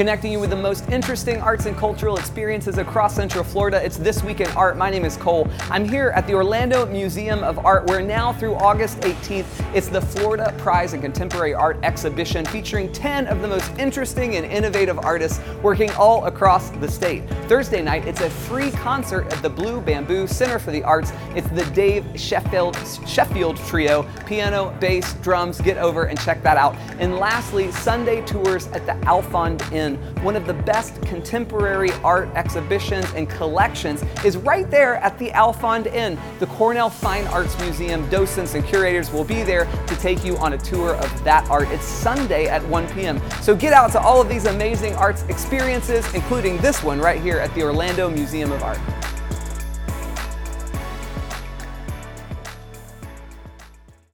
connecting you with the most interesting arts and cultural experiences across Central Florida. It's This Week in Art. My name is Cole. I'm here at the Orlando Museum of Art, where now through August 18th, it's the Florida Prize in Contemporary Art exhibition featuring 10 of the most interesting and innovative artists working all across the state. Thursday night, it's a free concert at the Blue Bamboo Center for the Arts. It's the Dave Sheffield, Sheffield Trio, piano, bass, drums. Get over and check that out. And lastly, Sunday tours at the Alfond Inn. One of the best contemporary art exhibitions and collections is right there at the Alfond Inn. The Cornell Fine Arts Museum docents and curators will be there to take you on a tour of that art. It's Sunday at 1 p.m. So get out to all of these amazing arts experiences, including this one right here at the Orlando Museum of Art.